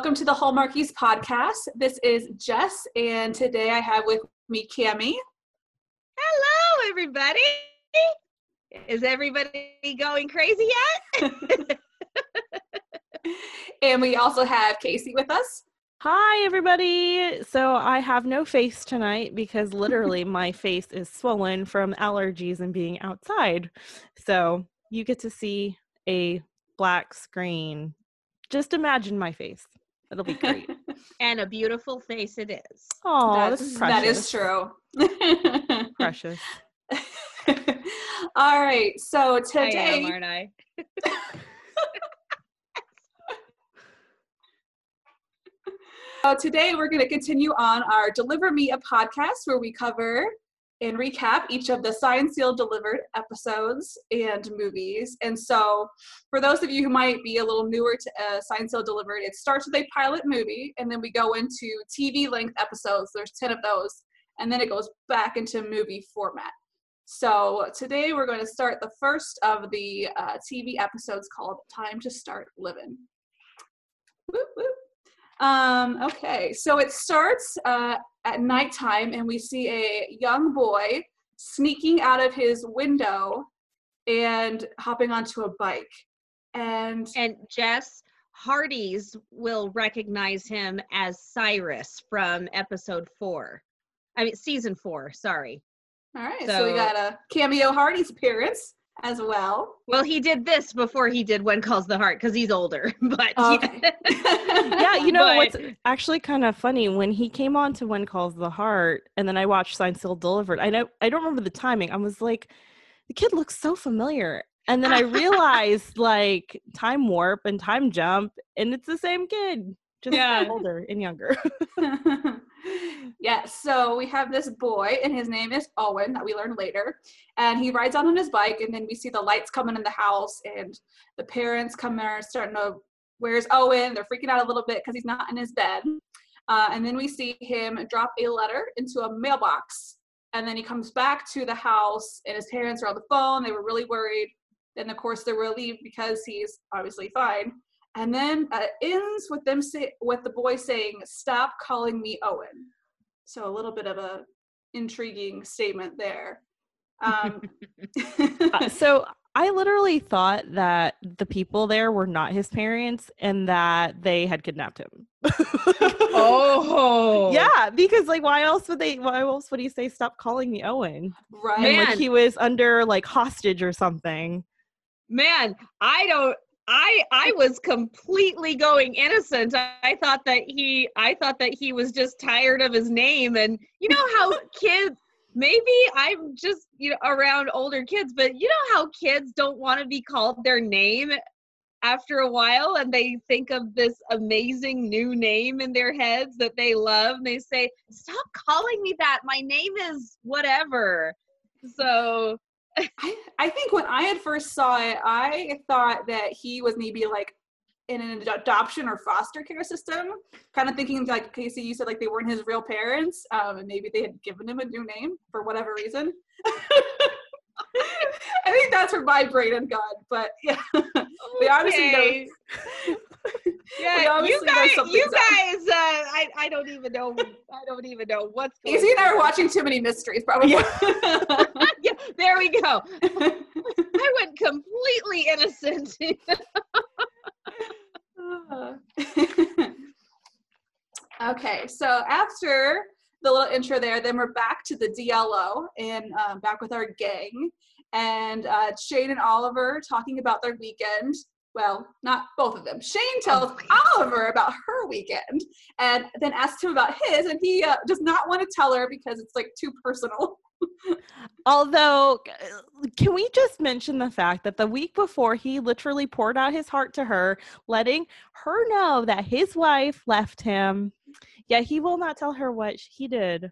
Welcome to the Hallmarkies podcast. This is Jess, and today I have with me Cami. Hello, everybody. Is everybody going crazy yet? and we also have Casey with us. Hi, everybody. So I have no face tonight because literally my face is swollen from allergies and being outside. So you get to see a black screen. Just imagine my face. It'll be great. and a beautiful face it is. Oh, That's, that's that precious. is true. precious. All right. So I am, today, aren't I? uh, today we're going to continue on our Deliver Me a podcast where we cover and recap each of the Signed Sealed Delivered episodes and movies. And so, for those of you who might be a little newer to uh, Signed Sealed Delivered, it starts with a pilot movie, and then we go into TV length episodes. There's 10 of those, and then it goes back into movie format. So, today we're going to start the first of the uh, TV episodes called Time to Start Living. Um, okay, so it starts uh, at nighttime, and we see a young boy sneaking out of his window and hopping onto a bike. And And Jess Hearties will recognize him as Cyrus from episode four. I mean, season four, sorry. all right, so, we got a cameo Hearties appearance as well. Well, he did this before he did When Calls the Heart because he's older. But oh, Okay. Yeah, you know what's actually kind of funny when he came on to When Calls the Heart, and then I watched Signed Sealed Delivered. I know I don't remember the timing. I was like, the kid looks so familiar, and then I realized like time warp and time jump, and it's the same kid, just Yeah. older and younger. yeah, so we have this boy, and his name is Owen, that we learn later. And he rides out on his bike, and then we see the lights coming in the house, and the parents come in are starting to, where's Owen? They're freaking out a little bit because he's not in his bed. Uh, and then we see him drop a letter into a mailbox. And then he comes back to the house, and his parents are on the phone. They were really worried. Then, of course, they're relieved because he's obviously fine. And then uh, ends with them say, with the boy saying, "Stop calling me Owen." So a little bit of a intriguing statement there. Um, Uh, so I literally thought that the people there were not his parents and that they had kidnapped him. oh. Yeah, because like why else would they why else would he say stop calling me Owen? right. And like he was under like hostage or something. man i don't i i was completely going innocent I, I thought that he i thought that he was just tired of his name and you know how kids maybe i'm just you know around older kids but you know how kids don't want to be called their name after a while and they think of this amazing new name in their heads that they love and they say stop calling me that. My name is whatever. So I, I think when I had first saw it, I thought that he was maybe like in an adoption or foster care system. Kind of thinking like Casey, you said like they weren't his real parents, um, and maybe they had given him a new name for whatever reason. I think that's where my brain had gone, but yeah, they obviously know. Okay. We Yeah, you guys, you guys, uh, I, I don't even know, I don't even know what's going Casey and I are watching too many mysteries, probably. yeah, there we go. I went completely innocent. okay, so after the little intro there, then we're back to the DLO and um, back with our gang. And uh, Shane and Oliver talking about their weekend. well, not both of them. Shane tells Oliver about her weekend and then asks him about his, and he uh, does not want to tell her because it's like too personal. Although, uh, can we just mention the fact that the week before he literally poured out his heart to her, letting her know that his wife left him, yet he will not tell her what he did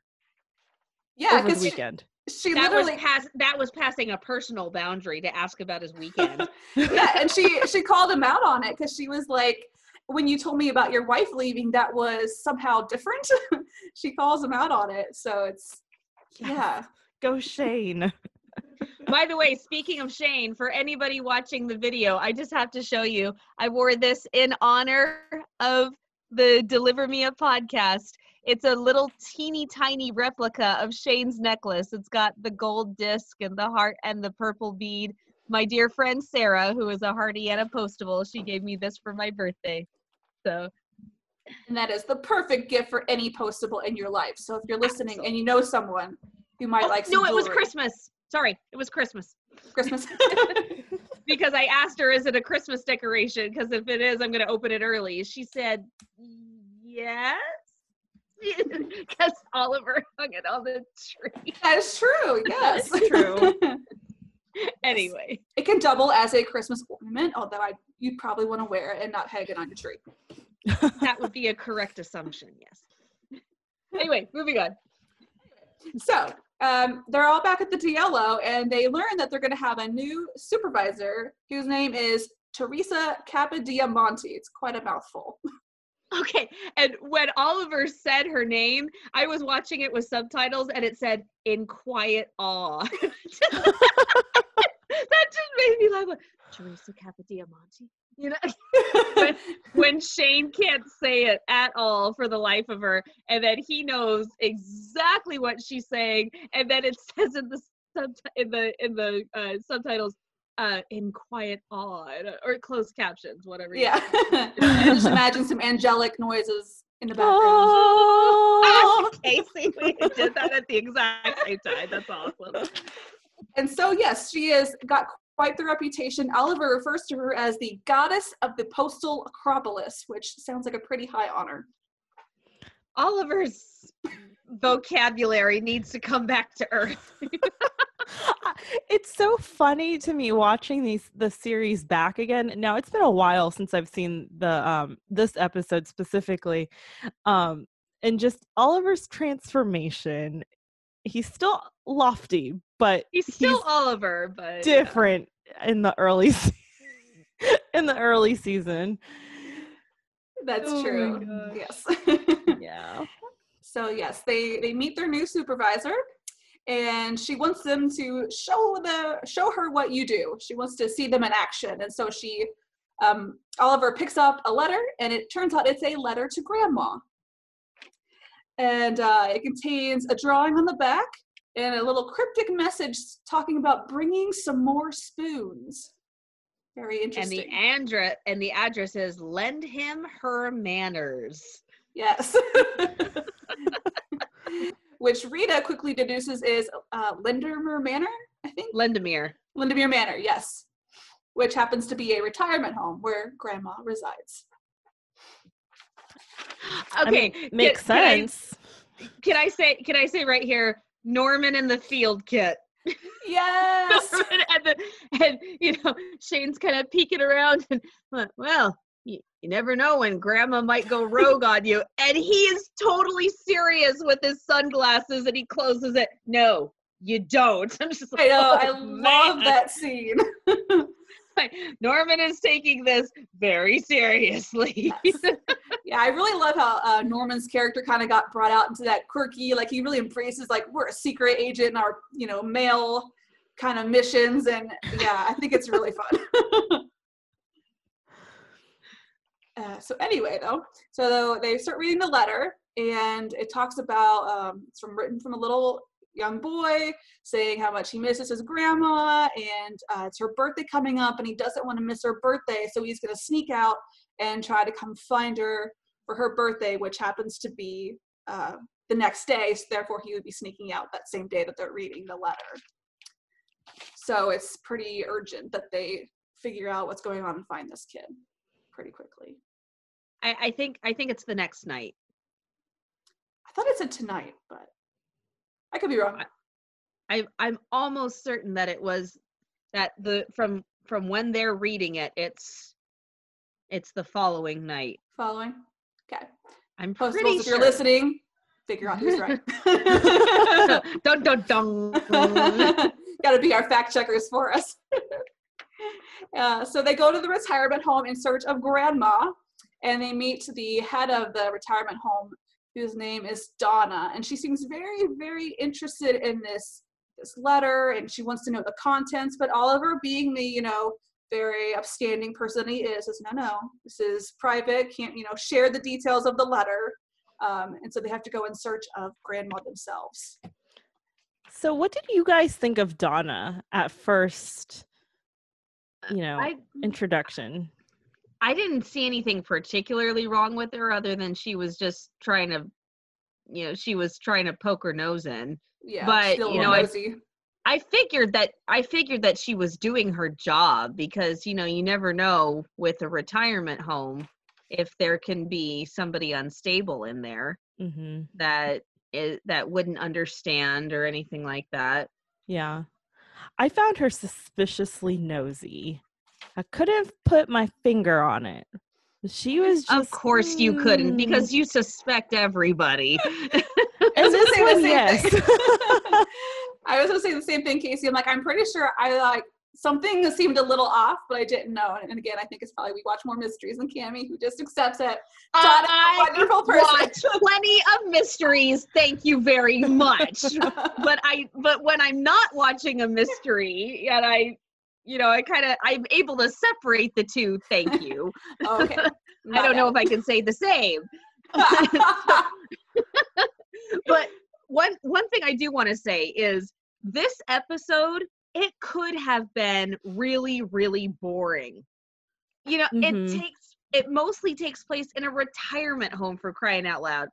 Yeah, over the because she, weekend. she that was literally pass that was passing a personal boundary to ask about his weekend. yeah, and she she called him out on it because she was like, when you told me about your wife leaving, that was somehow different. she calls him out on it, so it's yeah. Go Shane. By the way, speaking of Shane, for anybody watching the video, I just have to show you. I wore this in honor of the Deliver Me a podcast. It's a little teeny tiny replica of Shane's necklace. It's got the gold disc and the heart and the purple bead. My dear friend Sarah, who is a Heartie and a Postable, she gave me this for my birthday. So And that is the perfect gift for any postable in your life. So if you're listening and you know someone who might Oh, like no, it was Christmas. Sorry, it was Christmas. Christmas. because I asked her, "Is it a Christmas decoration?" Because if it is, I'm going to open it early. She said, "Yes," because Oliver hung it on the tree. that is true. Yes, is true. Anyway, it can double as a Christmas ornament, although I you'd probably want to wear it and not hang it on your tree. that would be a correct assumption. Yes. Anyway, moving on. So um, they're all back at the DLO, and they learn that they're going to have a new supervisor whose name is Teresa Capodiamonte. It's quite a mouthful. Okay, and when Oliver said her name, I was watching it with subtitles, and it said "in quiet awe." that just made me laugh. Teresa Capodiamonte. You know, when, when Shane can't say it at all for the life of her, and then he knows exactly what she's saying, and then it says in the sub in the in the uh, subtitles, uh, "in quiet awe" or closed captions, whatever. you yeah. just imagine some angelic noises in the background. Oh, Casey, we did that at the exact same time. That's awesome. And so, yes, she has got quite the reputation. Oliver refers to her as the goddess of the postal acropolis, which sounds like a pretty high honor. Oliver's vocabulary needs to come back to earth. it's so funny to me watching these the series back again. Now it's been a while since I've seen the um this episode specifically. Um and just Oliver's transformation. He's still lofty, but He's still Oliver, but different in the early se- in the early season. That's Oh true. Yes. Yeah. so yes, they they meet their new supervisor, and she wants them to show the show her what you do. She wants to see them in action, and so she um, Oliver picks up a letter, and it turns out it's a letter to Grandma, and uh, it contains a drawing on the back and a little cryptic message talking about bringing some more spoons. Very interesting. and interesting. the andra- and the address is lend him her manners. Yes. Which Rita quickly deduces is uh, Lindermer Manor, I think. Lendemere. Lindermere Manor, yes. Which happens to be a retirement home where grandma resides. I Okay, mean, makes can, can I- sense. Can I say? Can I say right here? Norman in the field kit. Yes. And, the, and you know Shane's kind of peeking around and well, you, you never know when Grandma might go rogue on you. And he is totally serious with his sunglasses, and he closes it. No, you don't. I'm just like, I know, I "Oh, love man." that scene. Norman is taking this very seriously. Yes. yeah, I really love how uh, Norman's character kind of got brought out into that quirky, like he really embraces like we're a secret agent in our, you know, male kind of missions, and yeah, I think it's really fun. uh, so anyway, though, so they start reading the letter, and it talks about um, it's from written from a little young boy saying how much he misses his grandma, and uh, it's her birthday coming up, and he doesn't want to miss her birthday, so he's going to sneak out and try to come find her for her birthday, which happens to be uh, the next day. So therefore, he would be sneaking out that same day that they're reading the letter. So it's pretty urgent that they figure out what's going on and find this kid pretty quickly. I, I think I think it's the next night. I thought it said tonight, but I could be wrong. I I'm almost certain that it was that the from from when they're reading it, it's it's the following night. Following? Okay. I'm Postables, pretty if you're listening, figure out who's right. dun dun dun. Got to be our fact checkers for us. uh, so they go to the retirement home in search of grandma, and they meet the head of the retirement home, whose name is Donna, and she seems very, very interested in this this letter, and she wants to know the contents. But Oliver, being the you know very upstanding person he is, says no, no, this is private. Can't you know share the details of the letter. Um, and so they have to go in search of grandma themselves. So, what did you guys think of Donna at first? You know, I introduction. I didn't see anything particularly wrong with her other than she was just trying to you know, she was trying to poke her nose in. Yeah, But, still you know, I- nosy. I figured that I figured that she was doing her job because you know you never know with a retirement home if there can be somebody unstable in there hmm that is, that wouldn't understand or anything like that. Yeah. I found her suspiciously nosy. I couldn't put my finger on it. She was just of course you couldn't "Mm." because you suspect everybody. I was And this gonna say the one, same yes. thing. I was gonna say the same thing, Casey. I'm like, I'm pretty sure I like something seemed a little off, but I didn't know. And, and again, I think it's probably we watch more mysteries than Cami, who just accepts it. Donna, I wonderful person. watch plenty of mysteries. Thank you very much. but I but when I'm not watching a mystery and I you know, I kind of I'm able to separate the two. Thank you. okay. I don't know if I can say the same. But one one thing I do want to say is this episode it could have been really really boring. You know, Mhm. it takes it mostly takes place in a retirement home for crying out loud.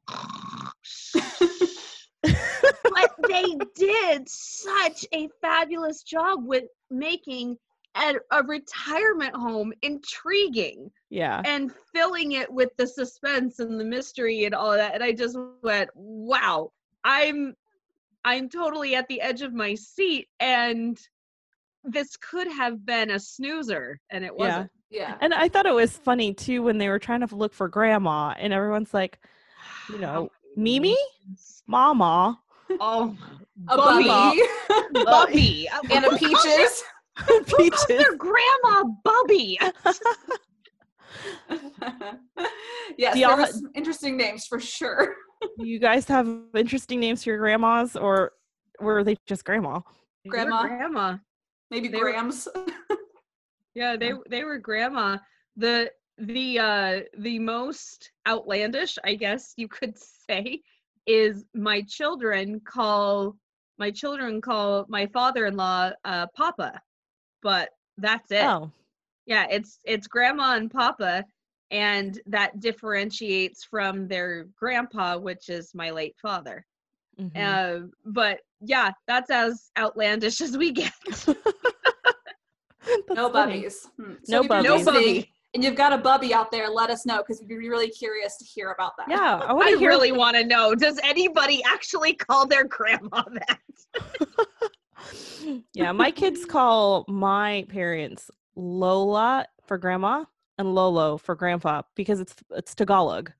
but they did such a fabulous job with making a, a retirement home intriguing yeah. and filling it with the suspense and the mystery and all of that and i just went wow i'm i'm totally at the edge of my seat and this could have been a snoozer and it wasn't yeah. And I thought it was funny too when they were trying to look for grandma and everyone's like, you oh know, Mimi? Mama, oh A Bubby. bubby bubby and a peaches. Who calls their grandma bubby yes, Do there y'all were some interesting names for sure. you guys have interesting names for your grandmas or were they just grandma? Grandma. grandma Maybe They were- Grams. Yeah, they they were grandma. The the uh the most outlandish, I guess you could say, is my children call my children call my father-in-law uh papa. But that's it. Oh. Yeah, it's it's grandma and papa and that differentiates from their grandpa which is my late father. mhm. Uh, but yeah, that's as outlandish as we get. That's no funny. bubbies. Hmm. No if bubbies. No bubby. And you've got a bubby out there, let us know because we'd be really curious to hear about that. Yeah, I want I to hear really want to know. Does anybody actually call their grandma that? yeah, my kids call my parents Lola for grandma and Lolo for grandpa because it's it's Tagalog,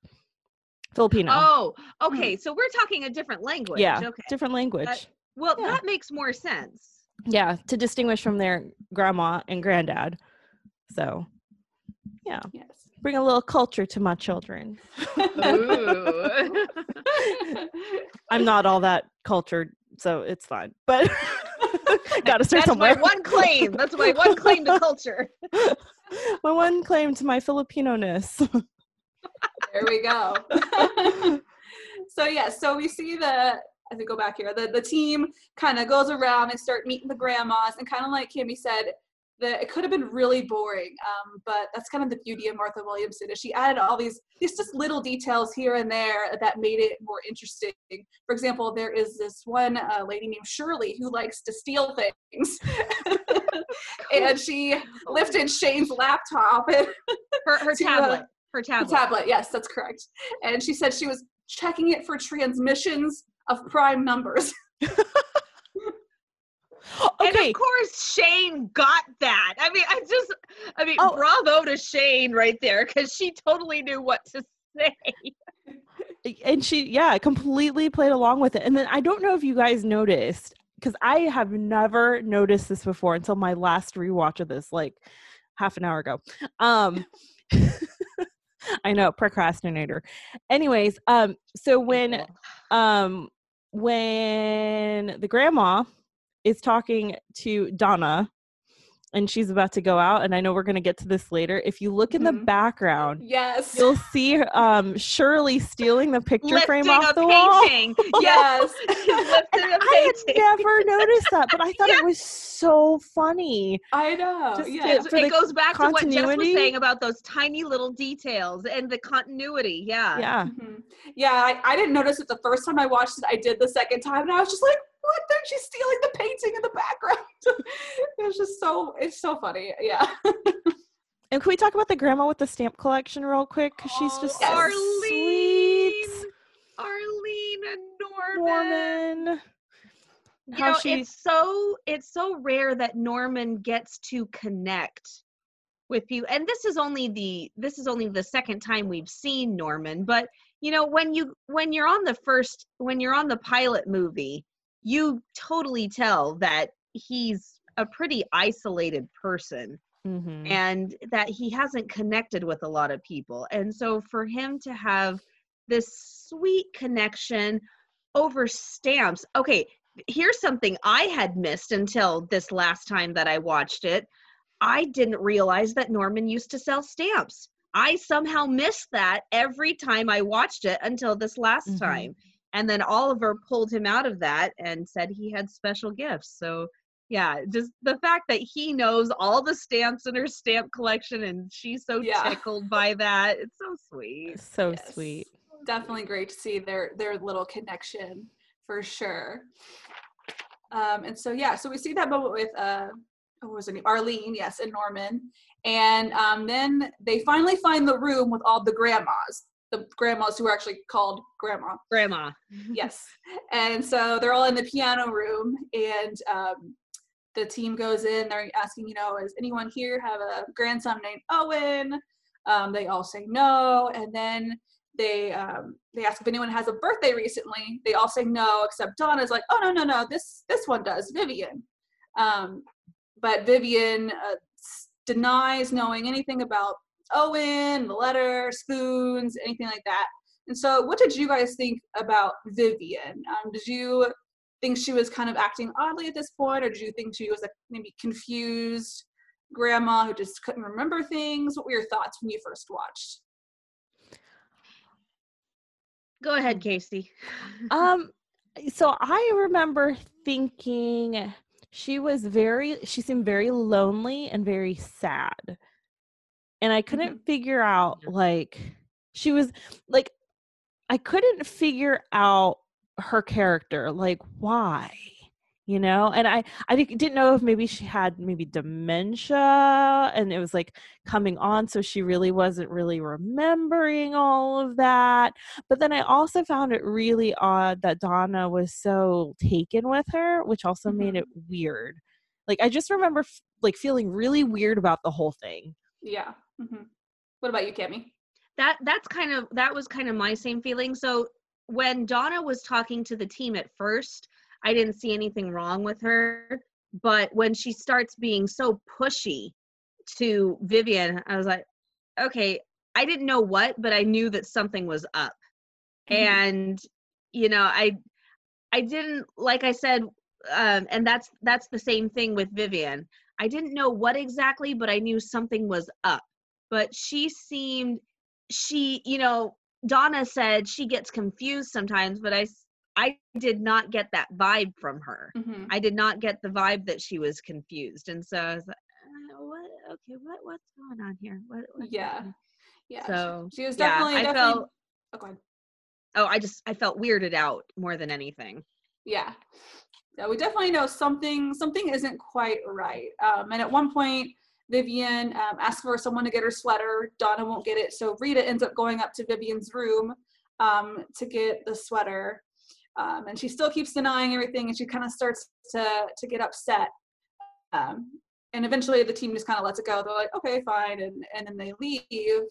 Filipino. Oh, mm. okay. So we're talking a different language. yeah, Okay. different language. Well, yeah. that makes more sense. yeah, to distinguish from their grandma and granddad. So yeah. Yes. bring a little culture to my children. Ooh. I'm not all that cultured, so it's fine. But gotta start That's my somewhere. one claim. That's my one claim to culture. my one claim to my Filipino-ness. there we go. so yeah, so we see the as we go back here, the, the team kind of goes around and start meeting the grandmas and kind of like Kimmy said, that it could have been really boring. Um, but that's kind of the beauty of Martha Williamson is she added all these these just little details here and there that made it more interesting. For example, there is this one uh, lady named Shirley who likes to steal things, and she lifted Shane's laptop and Her her To, uh, tablet. Her tablet. tablet. Yes, that's correct. And she said she was checking it for transmissions of prime numbers. And of course Shane got that. I mean, I just I mean, Oh. bravo to Shane right there because she totally knew what to say. and she yeah completely played along with it and then i don't know if you guys noticed because i have never noticed this before until my last rewatch of this like half an hour ago um i know procrastinator anyways um so when um when the grandma is talking to donna and she's about to go out and i know we're going to get to this later if you look in the Mhm. background Yes. You'll see um Shirley stealing the picture frame off the wall. painting. Yes. Yes. Lifting I had never noticed that, but I thought Yeah. it was so funny. I know. Just yeah. to- it goes back to what Jess was saying about those tiny little details and the continuity. Yeah. Yeah. Mhm. Yeah, I, I didn't notice it the first time I watched it. I did the second time, and I was just like, "What? They're she's stealing the painting in the background." it was just so it's so funny. Yeah. And can we talk about the grandma with the stamp collection real quick? Because she's oh, just so Arlene. sweet. Arlene and Norman. Norman. You How know, she it's so it's so rare that Norman gets to connect with you. And this is only the this is only the second time we've seen Norman, but you know, when you when you're on the first when you're on the pilot movie, you totally tell that he's a pretty isolated person Mhm. and that he hasn't connected with a lot of people. And so for him to have this sweet connection over stamps. Okay, here's something I had missed until this last time that I watched it. I didn't realize that Norman used to sell stamps. I somehow missed that every time I watched it until this last Mhm. time. And then Oliver pulled him out of that and said he had special gifts. So yeah, just the fact that he knows all the stamps in her stamp collection and she's so Yeah. tickled by that. It's so sweet. so Yes. sweet. Definitely great to see their their little connection for sure. Um, and so yeah, so we see that moment with uh, what was her name? Arlene, yes, and Norman. And um, then they finally find the room with all the grandmas, the grandmas who are actually called grandma. Grandma. yes. And so they're all in the piano room, and um, the team goes in. They're asking, you know, is anyone here have a grandson named Owen? Um, they all say no, and then they um, they ask if anyone has a birthday recently. They all say no, except Donna's like, oh no no no, this this one does, Vivian. Um, but Vivian uh, denies knowing anything about Owen, the letter, spoons, anything like that. And so, what did you guys think about Vivian? Um, did you think she was kind of acting oddly at this point, or did you think she was a maybe confused grandma who just couldn't remember things? What were your thoughts when you first watched? Go ahead, Casey. um so i remember thinking she was very she seemed very lonely and very sad and i couldn't figure out like she was like i couldn't figure out her character like why you know and i i didn't know if maybe she had maybe dementia and it was like coming on so she really wasn't really remembering all of that but then I also found it really odd that Donna was so taken with her, which also made Mhm. it weird. Like I just remember f- like feeling really weird about the whole thing. Yeah. Hmm What about you, Cami? that that's kind of that was kind of my same feeling. So when donna was talking to the team at first i didn't see anything wrong with her but when she starts being so pushy to vivian i was like okay i didn't know what but i knew that something was up. Mhm. and you know i i didn't like i said um and that's that's the same thing with vivian. I didn't know what exactly but i knew something was up but she seemed she you know donna said she gets confused sometimes but i i did not get that vibe from her hmm i did not get the vibe that she was confused and so i was like "Uh, what okay what what's going on here what, Yeah. happening?" Yeah. so she was yeah, definitely, I definitely felt oh, oh I just I felt weirded out more than anything Yeah. Yeah, we definitely know something something isn't quite right. Um, and at one point, Vivian um, asks for someone to get her sweater. Donna won't get it, so Rita ends up going up to Vivian's room um, to get the sweater. Um, and she still keeps denying everything, and she kind of starts to to get upset. Um, and eventually, the team just kind of lets it go. They're like, "Okay, fine," and and then they leave.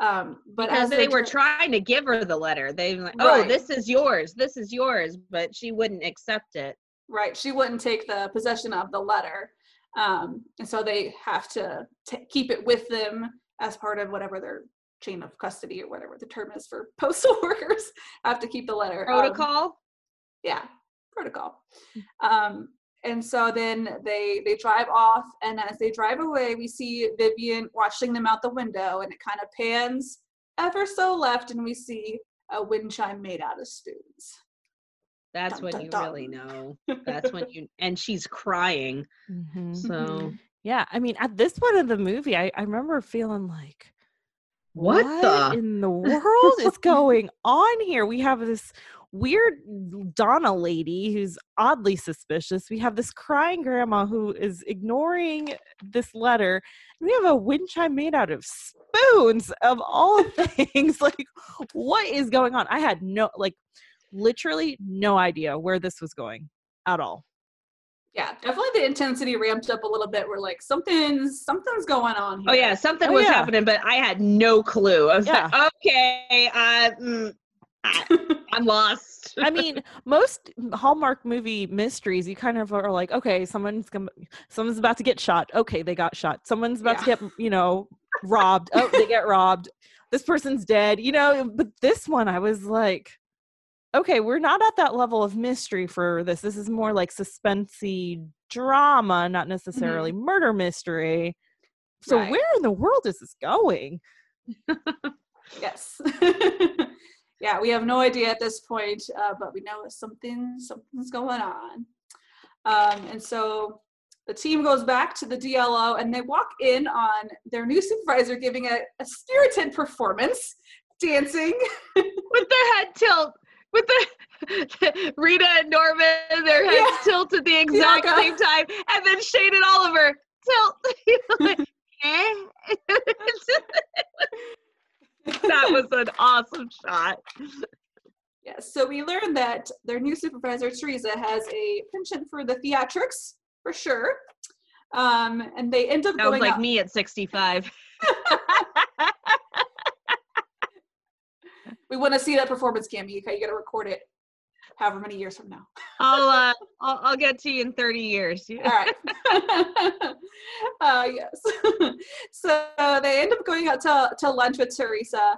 Um, but because as they were trying to give her the letter they were like oh Right. this is yours this is yours but she wouldn't accept it right she wouldn't take the possession of the letter um, and so they have to t- keep it with them as part of whatever their chain of custody or whatever the term is for postal workers have to keep the letter Um, protocol? Yeah protocol. Um, and so then they they drive off and as they drive away we see vivian watching them out the window and it kind of pans ever so left and we see a wind chime made out of spoons that's Dun, when dun, you dun. really know that's when you and she's crying Mhm. so Yeah, I mean, at this point of the movie, I, I remember feeling like, What the- in the world is going on here? We have this weird Donna lady who's oddly suspicious. We have this crying grandma who is ignoring this letter. And we have a wind chime made out of spoons of all things. like, what is going on? I had no, like, literally no idea where this was going at all. yeah definitely the intensity ramped up a little bit we're like something's something's going on here oh yeah something Oh, was yeah. happening but i had no clue i was Yeah. like okay uh, mm, I, i'm lost I mean, most Hallmark movie mysteries, you kind of are like, okay, someone's gonna, someone's about to get shot. Okay, they got shot. Someone's about Yeah. to get, you know, robbed. Oh, they get robbed. This person's dead. You know, but this one, I was like, okay, we're not at that level of mystery for this. This is more like suspensey drama, not necessarily murder mystery. So Right. where in the world is this going? yes yeah we have no idea at this point uh, but we know something something's going on um, and so the team goes back to the dlo and they walk in on their new supervisor giving a, a spirited performance dancing with their head tilt with the Rita and Norman, their heads Yeah. tilt at the exact Bianca. same time, and then Shane and Oliver tilt. Like, eh? that was an awesome shot. Yes, so we learned that their new supervisor, Teresa, has a penchant for the theatrics, for sure. Um, and they end up Sounds going like me at 65. We want to see that performance, Cami. You got to record it however many years from now. I'll, uh, I'll I'll get to you in 30 years. All right. uh, yes. so they end up going out to, to lunch with Teresa,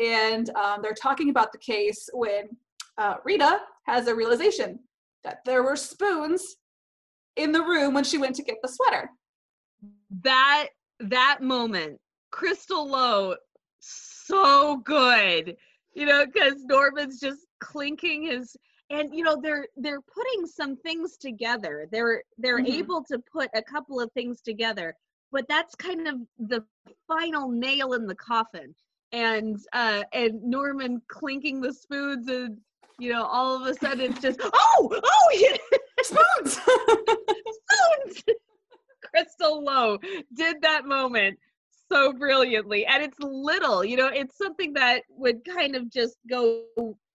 and um, they're talking about the case when uh, Rita has a realization that there were spoons in the room when she went to get the sweater. That that moment, Crystal Lowe, so good. You know, because Norman's just clinking his and you know they're they're putting some things together they're they're Mhm. able to put a couple of things together but that's kind of the final nail in the coffin and uh and norman clinking the spoons and you know all of a sudden it's just oh oh yeah, Spoons! spoons crystal lowe did that moment so brilliantly and it's little you know it's something that would kind of just go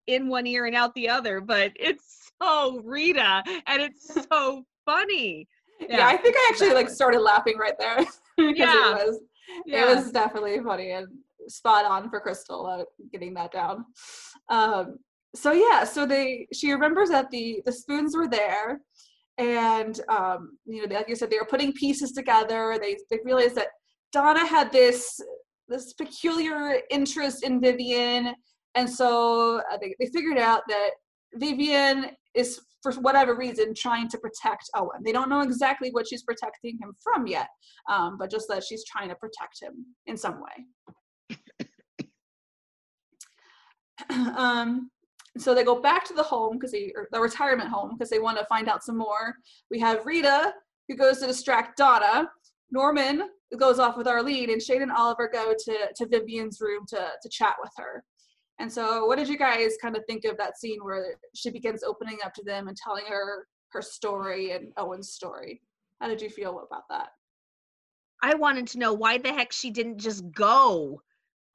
in one ear and out the other but it's so rita and it's so funny yeah, I think I actually like started laughing right there Yeah. it was yeah it was definitely funny and spot on for Crystal uh, getting that down. Um, so yeah, so they she remembers that the the spoons were there, and um, you know, like you said, they were putting pieces together. They they realized that Donna had this this peculiar interest in Vivian, and so uh, they they figured out that Vivian is for whatever reason trying to protect Owen. They don't know exactly what she's protecting him from yet, um, but just that she's trying to protect him in some way. um, so they go back to the home because they, the retirement home because they want to find out some more. We have Rita who goes to distract Donna. Norman goes off with Arlene, and Shane and Oliver go to to Vivian's room to to chat with her. And so, what did you guys kind of think of that scene where she begins opening up to them and telling her her story and Owen's story? How did you feel about that? I wanted to know why the heck she didn't just go.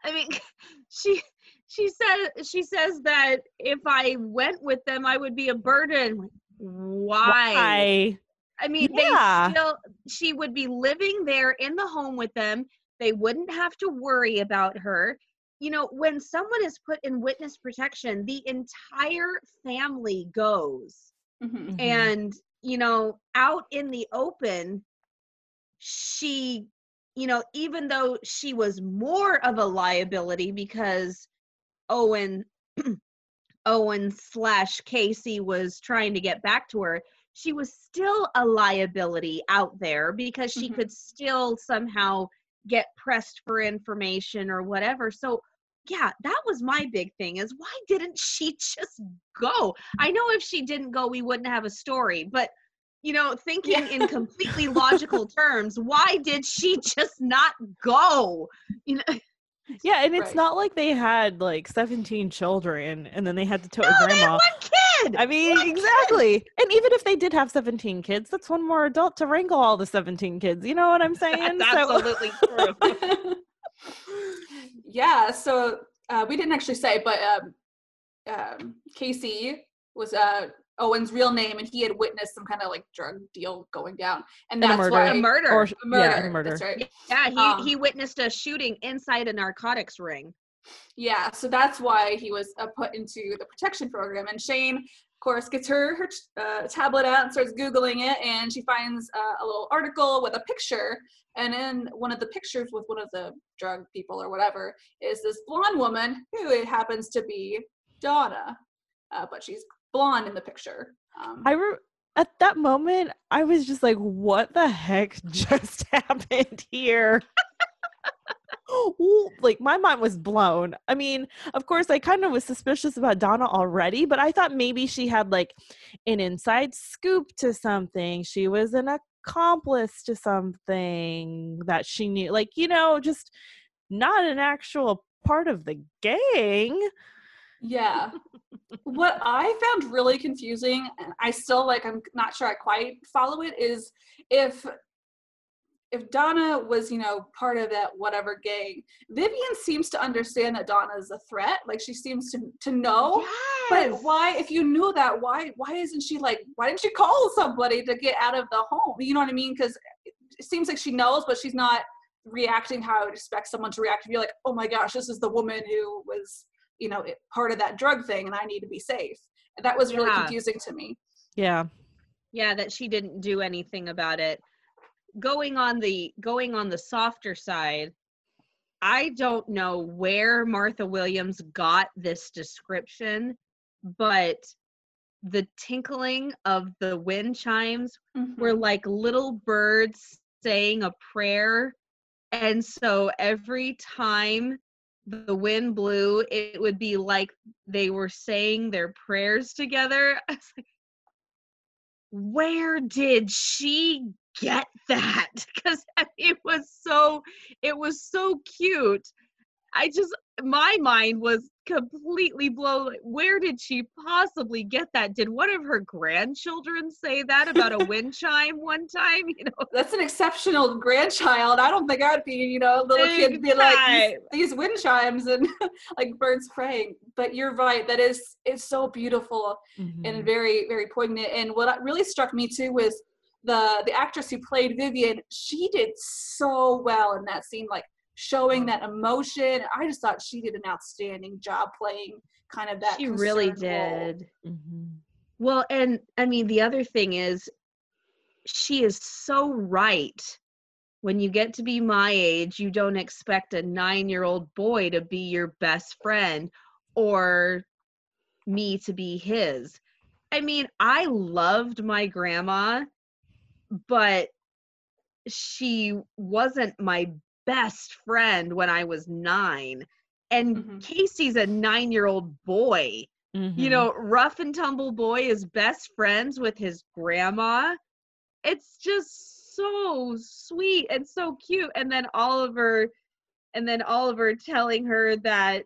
I mean, she she says she says that if I went with them, I would be a burden. Why? Why? I mean, Yeah. they still she would be living there in the home with them. They wouldn't have to worry about her. You know, when someone is put in witness protection, the entire family goes. Mhm. Mhm. And, you know, out in the open, she, you know, even though she was more of a liability because Owen Owen slash Casey was trying to get back to her, she was still a liability out there because she Mhm. could still somehow get pressed for information or whatever. So yeah, that was my big thing is why didn't she just go? I know if she didn't go, we wouldn't have a story, but you know, thinking Yeah. in completely logical terms, why did she just not go? You know, Yeah, and it's Right. not like they had like 17 children and then they had to tow no, a they had grandma. one kid. I mean, One kid. exactly. And even if they did have 17 kids, that's one more adult to wrangle all the 17 kids. You know what I'm saying? That's So- absolutely true. yeah, so uh, we didn't actually say, but um, um, Casey was uh, Owen's real name, and he had witnessed some kind of like drug deal going down, and And a that's murder. why a murder. or a murder. yeah, a murder. That's right. Yeah, he, Um, he witnessed a shooting inside a narcotics ring. Yeah, so that's why he was uh, put into the protection program. And Shane, of course, gets her her uh, tablet out and starts googling it, and she finds uh, a little article with a picture. And in one of the pictures with one of the drug people or whatever is this blonde woman who it happens to be Donna, uh, but she's blonde in the picture. Um, I re- at that moment, I was just like, what the heck just happened here? Like my mind was blown. I mean, of course, I kind of was suspicious about Donna already, but I thought maybe she had like an inside scoop to something. She was an accomplice to something that she knew, like, you know, just not an actual part of the gang. Yeah. what I found really confusing, and I still like I'm not sure I quite follow it, is if if Donna was, you know, part of that whatever gang, Vivian seems to understand that Donna is a threat. Like she seems to to know. But why, if you knew that, why why isn't she like why didn't she call somebody to get out of the home? You know what I mean? Because it seems like she knows, but she's not reacting how I would expect someone to react. To be like, oh my gosh, this is the woman who was, you know, it- part of that drug thing, and I need to be safe. And that was really Yeah. confusing to me. Yeah. yeah that she didn't do anything about it going on the going on the softer side i don't know where martha williams got this description but the tinkling of the wind chimes were Mhm. like little birds saying a prayer and so every time the wind blew it would be like they were saying their prayers together. I was like, where did she get that? Because it was so it was so cute. I just my mind was completely blown where did she possibly get that did one of her grandchildren say that about a wind chime one time you know That's an exceptional grandchild. I don't think I'd be, you know, a little kid be like these, these wind chimes and like birds praying. But you're right. That is it's so beautiful. Mhm. and very very poignant and what really struck me too was the the actress who played vivian she did so well in that scene like showing that emotion i just thought she did an outstanding job playing kind of that she really did Mhm. Well, and I mean, the other thing is, she is so right. When you get to be my age, you don't expect a nine year old boy to be your best friend or me to be his. I mean, I loved my grandma, but she wasn't my best friend when I was nine. And Mhm. Casey's a nine year old boy you Mhm. know, rough and tumble boy is best friends with his grandma. It's just so sweet and so cute. And then Oliver, and then Oliver telling her that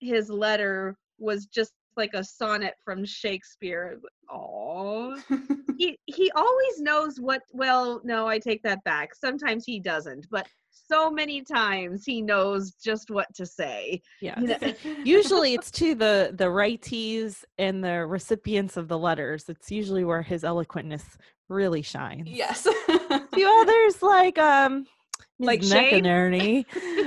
his letter was just like a sonnet from Shakespeare. Oh, he he always knows what. Well, no, I take that back. Sometimes he doesn't, but so many times he knows just what to say. Yeah. You know? usually it's to the the righties and the recipients of the letters. It's usually where his eloquentness really shines. yes. The others like um Like Shane? Eh, he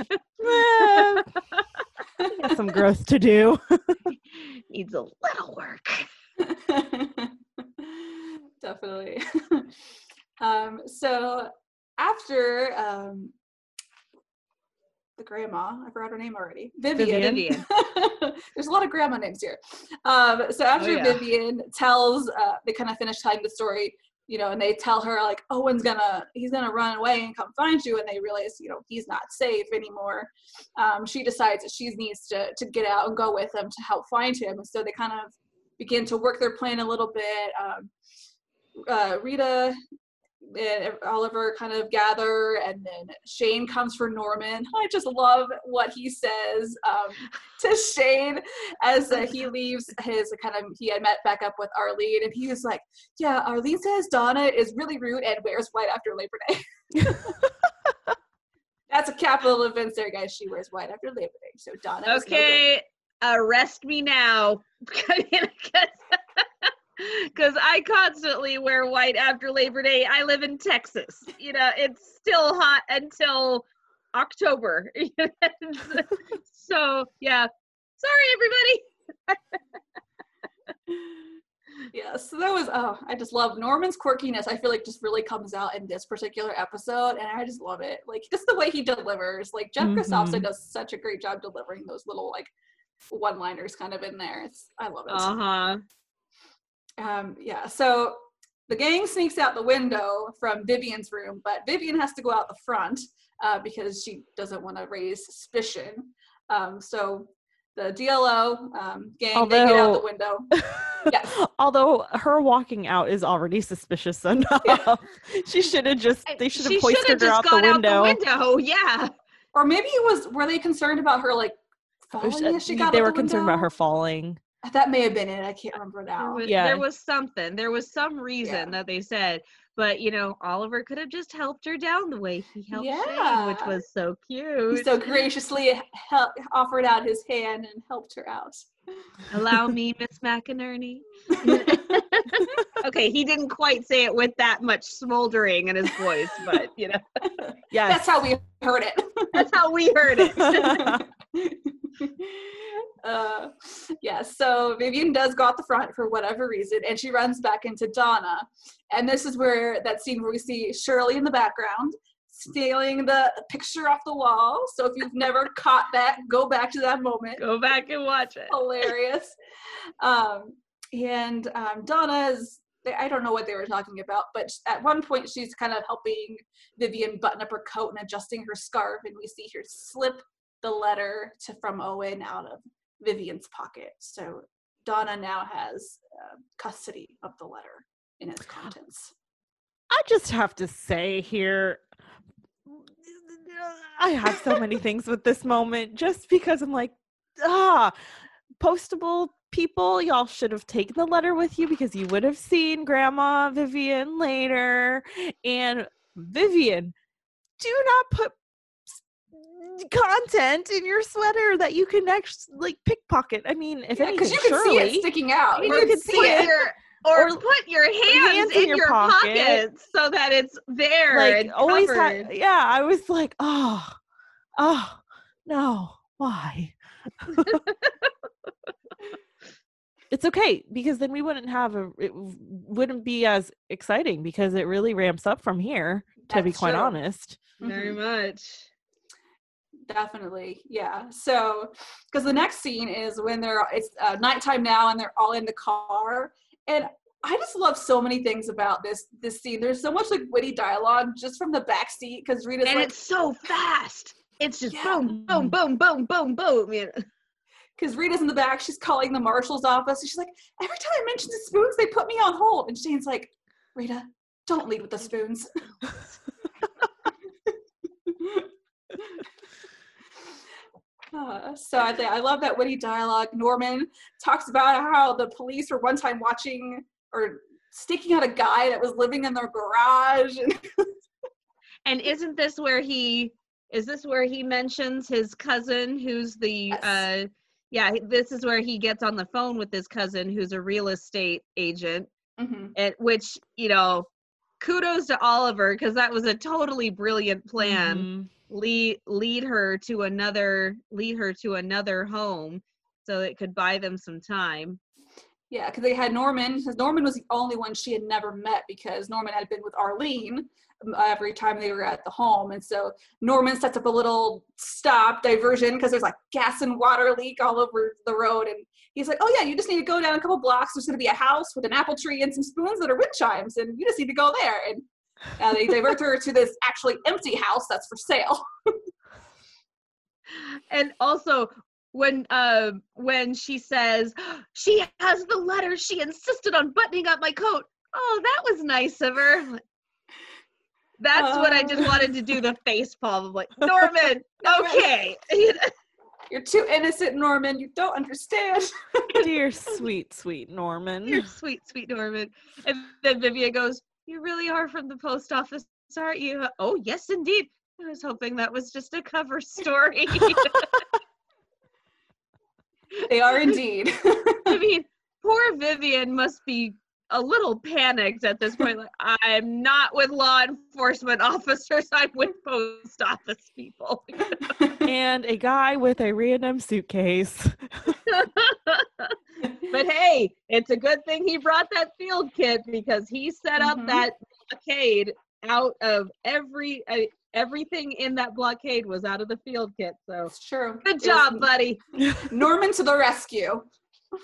got some growth to do. Needs a little work. Definitely. um, so after um, the grandma, I forgot her name already. Vivian. Vivian. There's a lot of grandma names here. Um, so after yeah. Vivian tells, uh, they kind of finish telling the story, you know, and they tell her like, Owen's gonna, he's gonna run away and come find you, and they realize, you know, he's not safe anymore. Um, she decides that she needs to to get out and go with them to help find him, and so they kind of begin to work their plan a little bit. Um, uh, Rita and Oliver kind of gather, and then Shane comes for Norman. I just love what he says um, to Shane as uh, he leaves his kind of. He had met back up with Arlene, and he was like, "Yeah, Arlene says Donna is really rude and wears white after Labor Day." That's a capital events there, guys. She wears white after Labor Day, so Donna. no. Okay, arrest me now. Because I constantly wear white after Labor Day. I live in Texas. You know, it's still hot until October. so, yeah. Sorry, everybody. Yeah, so that was oh, I just love Norman's quirkiness. I feel like just really comes out in this particular episode, and I just love it. Like just the way he delivers. Like Geoff Mhm. does such a great job delivering those little like one-liners kind of in there. It's I love it. Uh huh. Um, yeah, so the gang sneaks out the window from Vivian's room, but Vivian has to go out the front uh, because she doesn't want to raise suspicion. Um, so the DLO um, gang they get out the window. Yes. Although her walking out is already suspicious enough. she should have just they should have should hoisted have her out just the gone window. out the window. Yeah. Or maybe it was were they concerned about her like It was- falling as she got they out were the concerned about her falling. That may have been it. I can't remember There now. was, Yeah. there was something. There was some reason Yeah. that they said, but you know, Oliver could have just helped her down the way he helped Shane, which was so cute. He so graciously hel- offered out his hand and helped her out. Allow me, Miss McInerney. okay, he didn't quite say it with that much smoldering in his voice, but you know, Yes. That's how we heard it. that's how we heard it. uh, yeah, so Vivian does go out the front for whatever reason, and she runs back into Donna. And this is where that scene where we see Shirley in the background stealing the picture off the wall. So if you've never caught that, go back to that moment. Go back and watch it. Hilarious. Um, and um, Donna's. I don't know what they were talking about, but at one point she's kind of helping Vivian button up her coat and adjusting her scarf, and we see her slip the letter to from Owen out of Vivian's pocket. So Donna now has uh, custody of the letter in its contents. I just have to say here, I have so many things with this moment just because I'm like, ah, postable people, y'all should have taken the letter with you because you would have seen Grandma Vivian later. And Vivian, do not put content in your sweater that you can actually like pickpocket. I mean, if Because anything, you can see it sticking out. Or You you can see put it. your or, Or put your hands, hands in, in your your, pocket. pockets so that it's there like and always covered. yeah i was like oh oh no why it's okay because then we wouldn't have a it wouldn't be as exciting because it really ramps up from here to be quite true. honest Very Mhm. much. Definitely, yeah. So, because the next scene is when they're it's uh, nighttime now and they're all in the car, and I just love so many things about this this scene. There's so much like witty dialogue just from the back seat because Rita's and like, it's so fast. It's just Yeah. boom, boom, boom, boom, boom, boom. You know? because Rita's in the back, she's calling the marshal's office, and she's like, every time I mention the spoons, they put me on hold, and Shane's like, Rita, don't lead with the spoons. Uh, so I, I love that witty dialogue. Norman talks about how the police were one time watching or staking out a guy that was living in their garage. and isn't this where he is this where he mentions his cousin who's the Yes. uh yeah, this is where he gets on the phone with his cousin who's a real estate agent hmm and which, you know, kudos to Oliver because that was a totally brilliant plan. Mhm. Lead lead her to another lead her to another home so it could buy them some time. Yeah, because they had Norman. Norman was the only one she had never met because Norman had been with Arlene um, every time they were at the home, and so Norman sets up a little stop diversion because there's like gas and water leak all over the road, and he's like, "Oh yeah, you just need to go down a couple blocks. There's going to be a house with an apple tree and some spoons that are wind chimes, and you just need to go there." And uh, they divert her to this actually empty house that's for sale. and also when uh when she says she has the letter she insisted on buttoning up my coat oh that was nice of her that's what i just Oh. wanted to do the face palm of like norman okay You're too innocent, Norman. You don't understand. Dear sweet, sweet Norman. you're sweet sweet norman and then vivian goes you really are from the post office aren't you oh yes indeed i was hoping that was just a cover story they are indeed. I mean, poor Vivian must be a little panicked at this point. Like, I'm not with law enforcement officers. I'm with post office people. and a guy with a random suitcase. But hey, it's a good thing he brought that field kit because he set up Mhm. that blockade out of every uh, everything in that blockade was out of the field kit. So It's true. good It job, buddy. Norman to the rescue.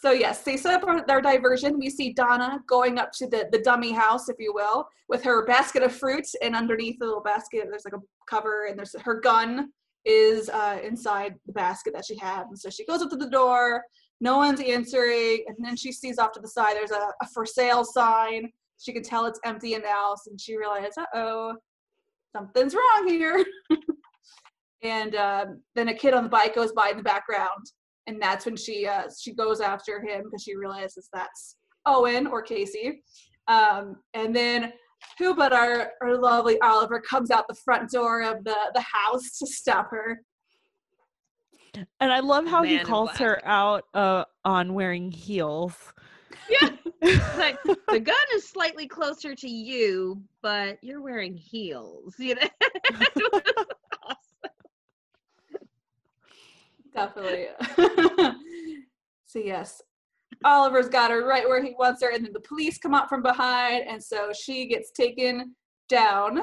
So yes, they set up their diversion. We see Donna going up to the, the dummy house, if you will, with her basket of fruits, and underneath the little basket, there's like a cover, and there's her gun is uh, inside the basket that she had. And so she goes up to the door. No one's answering, and then she sees off to the side. There's a, a for sale sign. She can tell it's empty in the house, and she realizes, uh oh, something's wrong here. and um, then a kid on the bike goes by in the background and that's when she uh, she goes after him because she realizes that's Owen or Casey. Um, and then who but our, our lovely Oliver comes out the front door of the, the house to stop her. And I love how he Man in calls her out uh, on wearing heels. Yeah. Like the gun is slightly closer to you, but you're wearing heels. You know. Definitely. so yes, Oliver's got her right where he wants her, and then the police come out from behind, and so she gets taken down.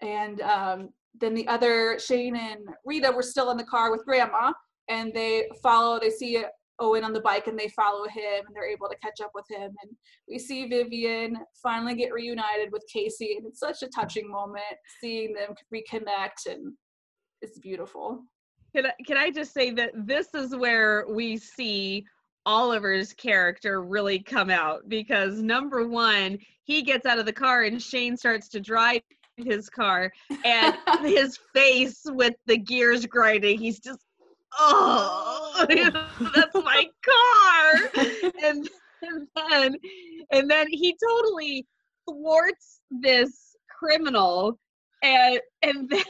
And um, then the other Shane and Rita were still in the car with Grandma, and they follow. They see Owen on the bike, and they follow him, and they're able to catch up with him. And we see Vivian finally get reunited with Casey, and it's such a touching moment seeing them reconnect, and it's beautiful. Can I, can I just say that this is where we see Oliver's character really come out because number one, he gets out of the car and Shane starts to drive his car and his face with the gears grinding, he's just, oh, that's my car. and, and then and then he totally thwarts this criminal and and then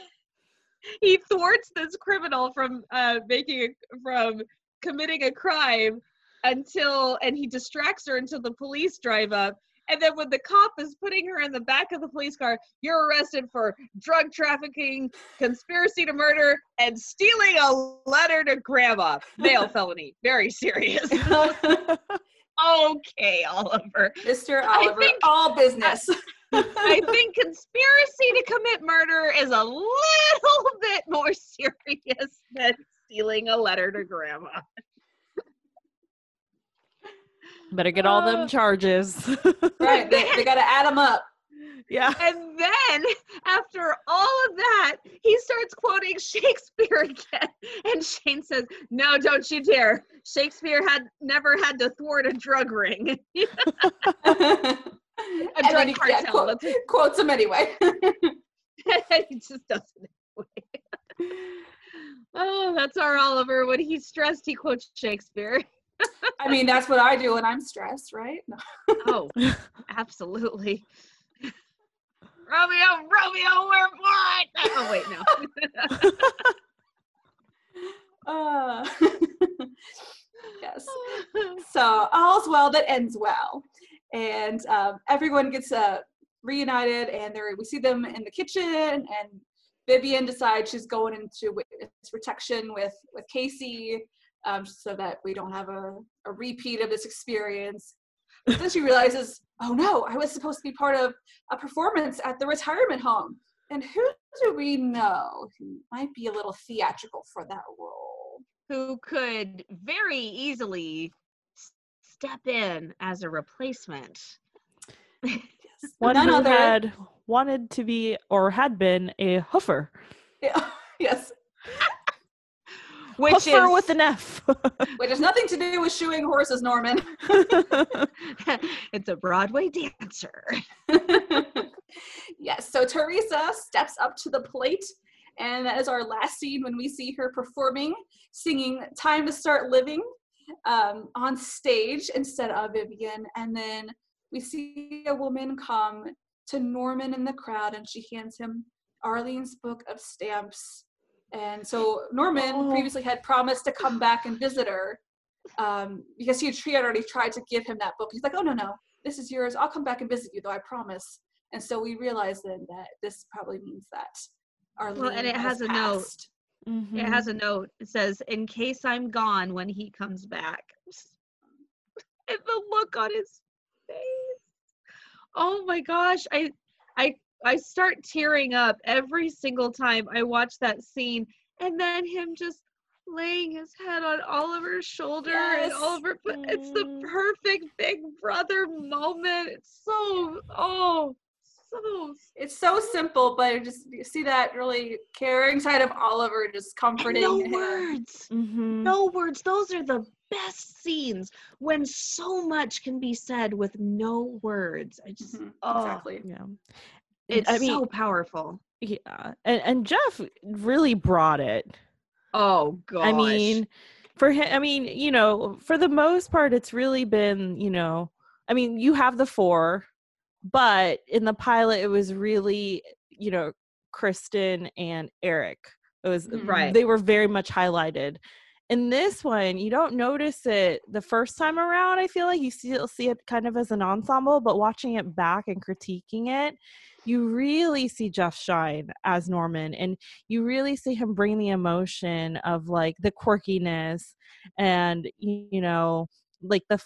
he thwarts this criminal from uh making a, from committing a crime until and he distracts her until the police drive up and then when the cop is putting her in the back of the police car you're arrested for drug trafficking conspiracy to murder and stealing a letter to grandma male felony very serious okay oliver Mr. I Oliver, think- all business. I think conspiracy to commit murder is a little bit more serious than stealing a letter to grandma. Better get all Uh, them charges. right, they, they got to add them up. yeah. And then after all of that, he starts quoting Shakespeare again. And Shane says, No, don't you dare. Shakespeare had never had to thwart a drug ring. a and drug then he yeah, cartel. quote, quotes him anyway. he just doesn't anyway. oh, that's our Oliver. When he's stressed, he quotes Shakespeare. I mean, that's what I do when I'm stressed, right? No. Oh, absolutely. Romeo, Romeo, we're what? Oh wait, no. Uh, yes. So all's well that ends well, and um, everyone gets uh, reunited, and we see them in the kitchen, and Vivian decides she's going into witness protection with with Casey, um, so that we don't have a, a repeat of this experience. But then she realizes, oh no, I was supposed to be part of a performance at the retirement home. And who do we know who might be a little theatrical for that role? Who could very easily step in as a replacement? One None who other. had wanted to be or had been a hoofer. Yeah, yes, Which hoofer is with an F. which has nothing to do with shoeing horses, Norman. it's a Broadway dancer. yes, so Teresa steps up to the plate, and that is our last scene when we see her performing, singing Time to Start Living um, on stage instead of Vivian. And then we see a woman come to Norman in the crowd, and she hands him Arlene's book of stamps. And so Norman Oh. previously had promised to come back and visit her um, because he had, had already tried to give him that book. He's like, oh, no, no, this is yours. I'll come back and visit you, though, I promise. And so we realize then that this probably means that Arlene and it has a note. passed. Mhm. It has a note. It says, "In case I'm gone when he comes back." And the look on his face. Oh my gosh, I, I, I start tearing up every single time I watch that scene, and then him just laying his head on Oliver's shoulder, and Oliver. It's the Mm. perfect big brother moment. It's so oh, so It's so simple, but it just you see that really caring side of Oliver just and comforting no him. words. Mhm. no words those are the best scenes when so much can be said with no words i just Mhm, oh, Exactly. Yeah. It's I mean- so powerful Yeah. And and Geoff really brought it. oh gosh I mean, for him, I mean, you know, for the most part, it's really been, you know, I mean, you have the four, but in the pilot, it was really, you know, Kristin and Eric. It was. Right. They were very much highlighted. In this one, you don't notice it the first time around. I feel like you still see it kind of as an ensemble, but watching it back and critiquing it, you really see Geoff shine as Norman, and you really see him bring the emotion of like the quirkiness and you know like the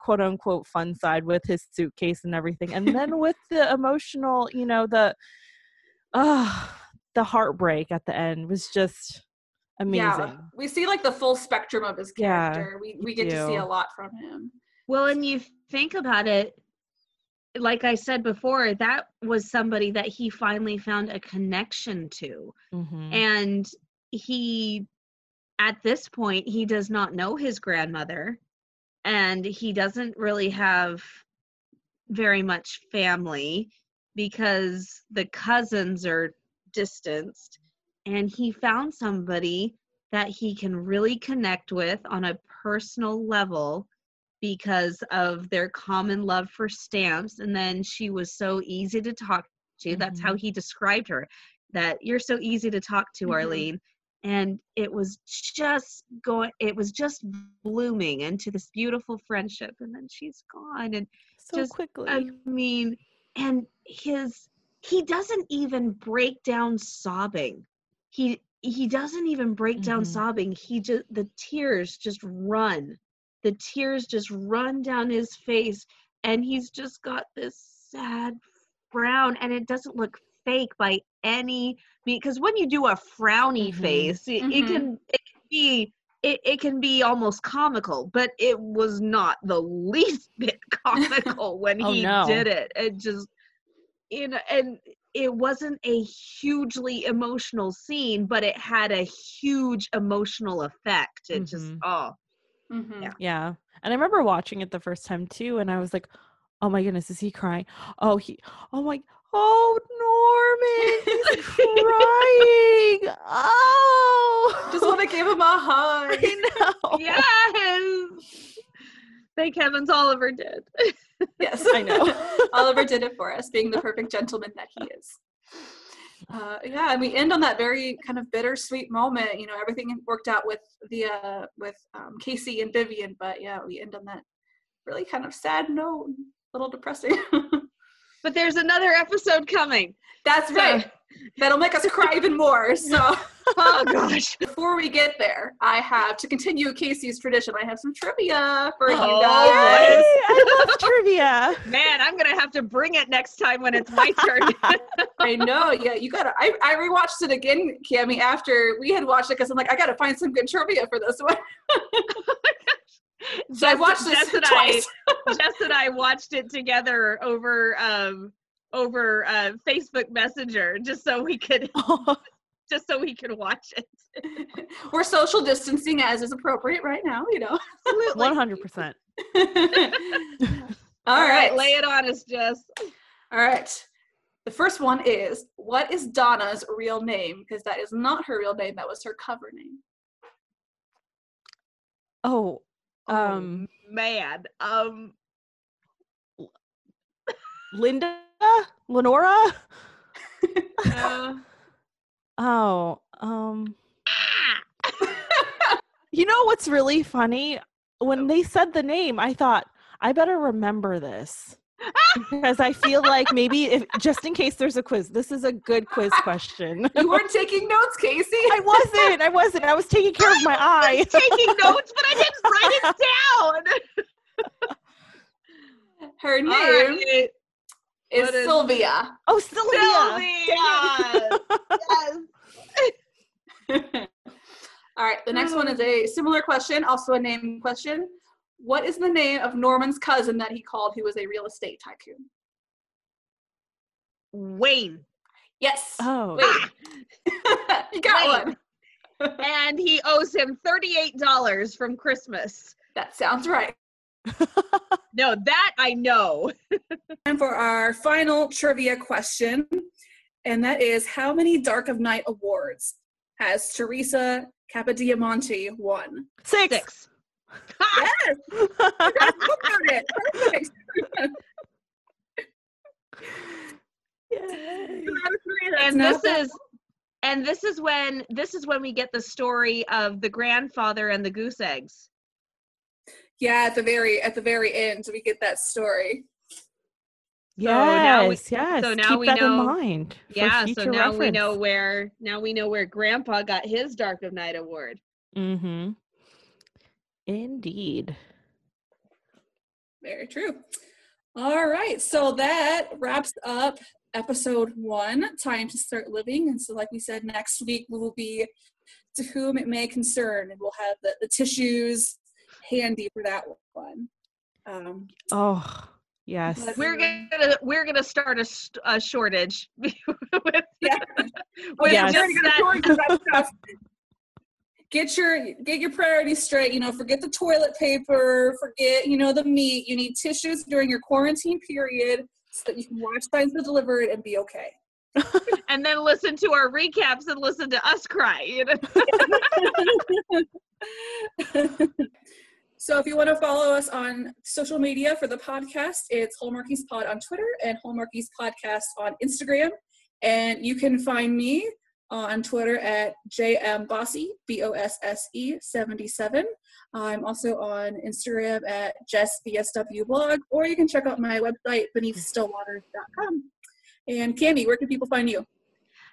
quote unquote fun side with his suitcase and everything and then with the emotional you know the uh the heartbreak at the end was just amazing Yeah, we see like the full spectrum of his Yeah, character. we we you get to see a lot from him. well and you think about it like i said before that was somebody that he finally found a connection to Mhm. and he at this point he does not know his grandmother and he doesn't really have very much family because the cousins are distanced and he found somebody that he can really connect with on a personal level because of their common love for stamps and then she was so easy to talk to. That's how he described her that you're so easy to talk to Mhm. arlene. And it was just going it was just blooming into this beautiful friendship and then she's gone and so just- quickly. i mean and his he doesn't even break down sobbing. He he doesn't even break down Mhm. sobbing. He just the tears just run the tears just run down his face and he's just got this sad frown and it doesn't look fake by any because when you do a frowny Mhm. face it, it Mhm. can it can be it, it can be almost comical but it was not the least bit comical when Oh, he no. did it it just you know and it wasn't a hugely emotional scene but it had a huge emotional effect it just Mhm. oh Mhm. Yeah. Yeah. And I remember watching it the first time too, and I was like, oh my goodness, is he crying? Oh, he, oh my, Oh, Norman, he's crying. Oh, Just want to give him a hug. I know. Yes. Thank heavens Oliver did. Yes, I know. Oliver did it for us, being the perfect gentleman that he is. Uh, yeah, and we end on that very kind of bittersweet moment. You know, everything worked out with the uh, with um, Casey and Vivian, but yeah, we end on that really kind of sad note, a little depressing. But there's another episode coming. That's So- right. That'll make us cry even more. So Oh gosh. before we get there, I have to continue Casey's tradition. I have some trivia for you Oh, guys. Yay, I love trivia. Man, I'm gonna have to bring it next time when it's my turn. I know. Yeah, you gotta. I, I rewatched it again, Cami, after we had watched it because I'm like, I gotta find some good trivia for this one. So I watched this Jess and twice. I, Jess and I watched it together over um over uh, Facebook Messenger just so we could just so we could watch it. We're social distancing as is appropriate right now, you know. One hundred percent. All right. lay it on us, Jess. All right. The first one is what is Donna's real name? Because that is not her real name. That was her cover name. Oh, Um, um, man, um, Linda, Lenora. uh, Oh, um, you know what's really funny? When they said the name, I thought I better remember this because I feel like maybe if just in case there's a quiz, this is a good quiz question. You weren't taking notes, Casey. I wasn't. I wasn't. I was taking care of my eye. taking notes, but I didn't write it down. Her name All right, is What is- Sylvia. Oh, Sylvia. Sylvia. yes. All right. The next one is a similar question, also a name question. What is the name of Norman's cousin that he called, who was a real estate tycoon? Wayne. Yes. Oh, Wait. you ah! got Wayne. one. And he owes him $38 from Christmas. That sounds right. No, that I know. And for our final trivia question, and that is how many Dark of Night awards has Teresa Capodiamonte won? six. Six. Ha! Yes, you. Perfect. Yay. And this is and this is when this is when we get the story of the grandfather and the goose eggs. yeah at the very at the very end we get that story. now we- Yes, yes. so now Keep we that know- in mind. Yeah, so future now we know where now we know where grandpa got his Dark of Night award. Mm-hmm. Indeed. Very true. All right, so that wraps up episode one, Time to Start Living. And so, like we said, next week we will be To Whom It May Concern, and we'll have the, the tissues handy for that one. Um, Oh, yes. We're gonna we're gonna start a, a shortage with, yeah. with Yes. just that. Get your get your priorities straight. You know, forget the toilet paper, forget you know the meat. You need tissues during your quarantine period so that you can watch Signed, Sealed, Delivered and be okay. and then listen to our recaps and listen to us cry. You know? so if you want to follow us on social media for the podcast, it's Hallmarkies Pod on Twitter and Hallmarkies Podcast on Instagram. And you can find me on Twitter at jmbossy, B-O-S-S-E 77. I'm also on Instagram at jessbsw blog, or you can check out my website, beneathstillwaters.com. And Cami, where can people find you?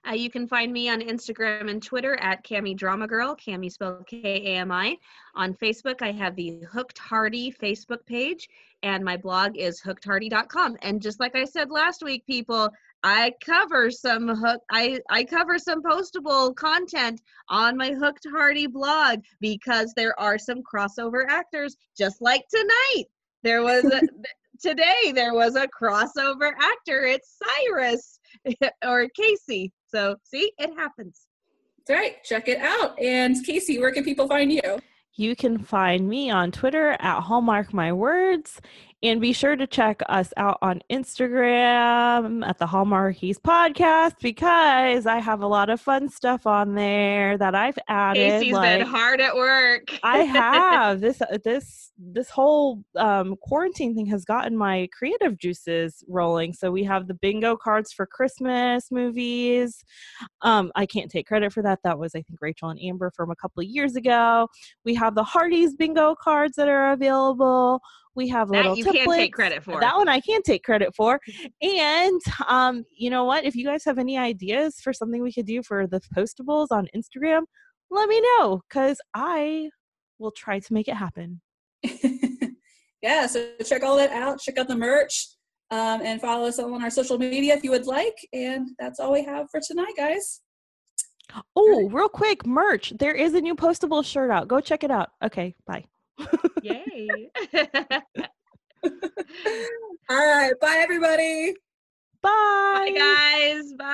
Uh, you can find me on Instagram and Twitter at Cami Drama Girl, Cami spelled K-A-M-I. On Facebook, I have the Hooked Heartie Facebook page, and my blog is hookedheartie.com. And just like I said last week, people, I cover some hook. I I cover some postable content on my Hooked Heartie blog because there are some crossover actors, just like tonight. There was a, today. There was a crossover actor. It's Cyrus or Casey. So see, it happens. That's right. Check it out. And Casey, where can people find you? You can find me on Twitter at Hallmark My Words And be sure to check us out on Instagram at the Hallmarkies podcast because I have a lot of fun stuff on there that I've added. Casey's like- been hard at work. I have this uh, this this whole um, quarantine thing has gotten my creative juices rolling. So we have the bingo cards for Christmas movies. Um, I can't take credit for that. That was I think Rachel and Amber from a couple of years ago. We have the Hearties bingo cards that are available. We have little that you can't take templates. credit for. That one I can take credit for. And um, you know what? If you guys have any ideas for something we could do for the postables on Instagram, let me know because I will try to make it happen. yeah, so check all that out. Check out the merch um, and follow us all on our social media if you would like. And that's all we have for tonight, guys. Oh, real quick, merch. There is a new postable shirt out. Go check it out. Okay, bye. Yay. All right. Bye, everybody. Bye. Bye, guys. Bye.